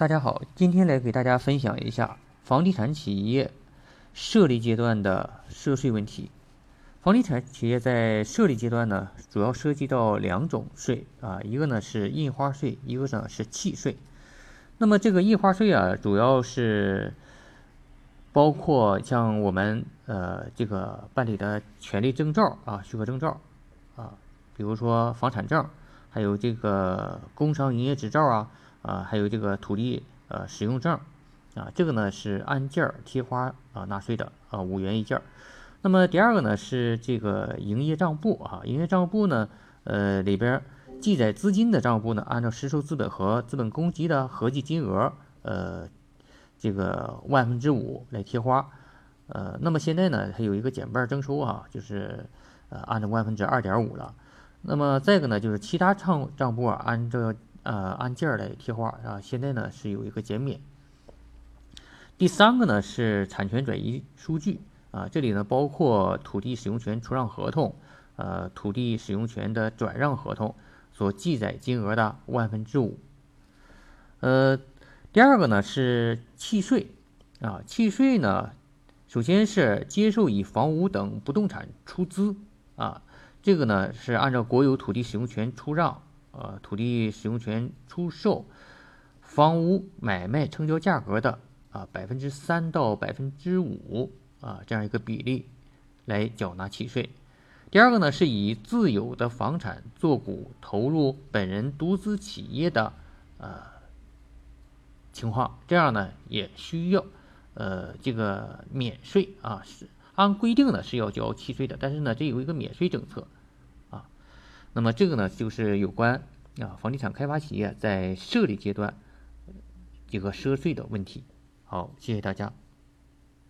大家好，今天来给大家分享一下房地产企业设立阶段的涉税问题。房地产企业在设立阶段呢，主要涉及到两种税啊，一个呢是印花税，一个呢是契税。那么这个印花税啊，主要是包括像我们呃这个办理的权利证照啊、许可证照啊，比如说房产证，还有这个工商营业执照啊。啊，还有这个土地呃使用证，啊，这个呢是按件儿贴花啊纳税的啊，五元一件儿。那么第二个呢是这个营业账簿啊，营业账簿呢，呃里边记载资金的账簿呢，按照实收资本和资本公积的合计金额，呃，这个万分之五来贴花。呃，那么现在呢还有一个减半征收啊，就是呃按照万分之二点五了。那么再一个呢就是其他账账簿啊，按照呃，按件儿来贴花啊，现在呢是有一个减免。第三个呢是产权转移数据啊，这里呢包括土地使用权出让合同，呃，土地使用权的转让合同所记载金额的万分之五。呃，第二个呢是契税啊，契税呢，首先是接受以房屋等不动产出资啊，这个呢是按照国有土地使用权出让。呃，土地使用权出售、房屋买卖成交价格的啊百分之三到百分之五啊这样一个比例来缴纳契税。第二个呢，是以自有的房产做股投入本人独资企业的呃情况，这样呢也需要呃这个免税啊，是按规定呢是要交契税的，但是呢这有一个免税政策。啊那么这个呢，就是有关啊房地产开发企业在设立阶段这个涉税的问题。好，谢谢大家。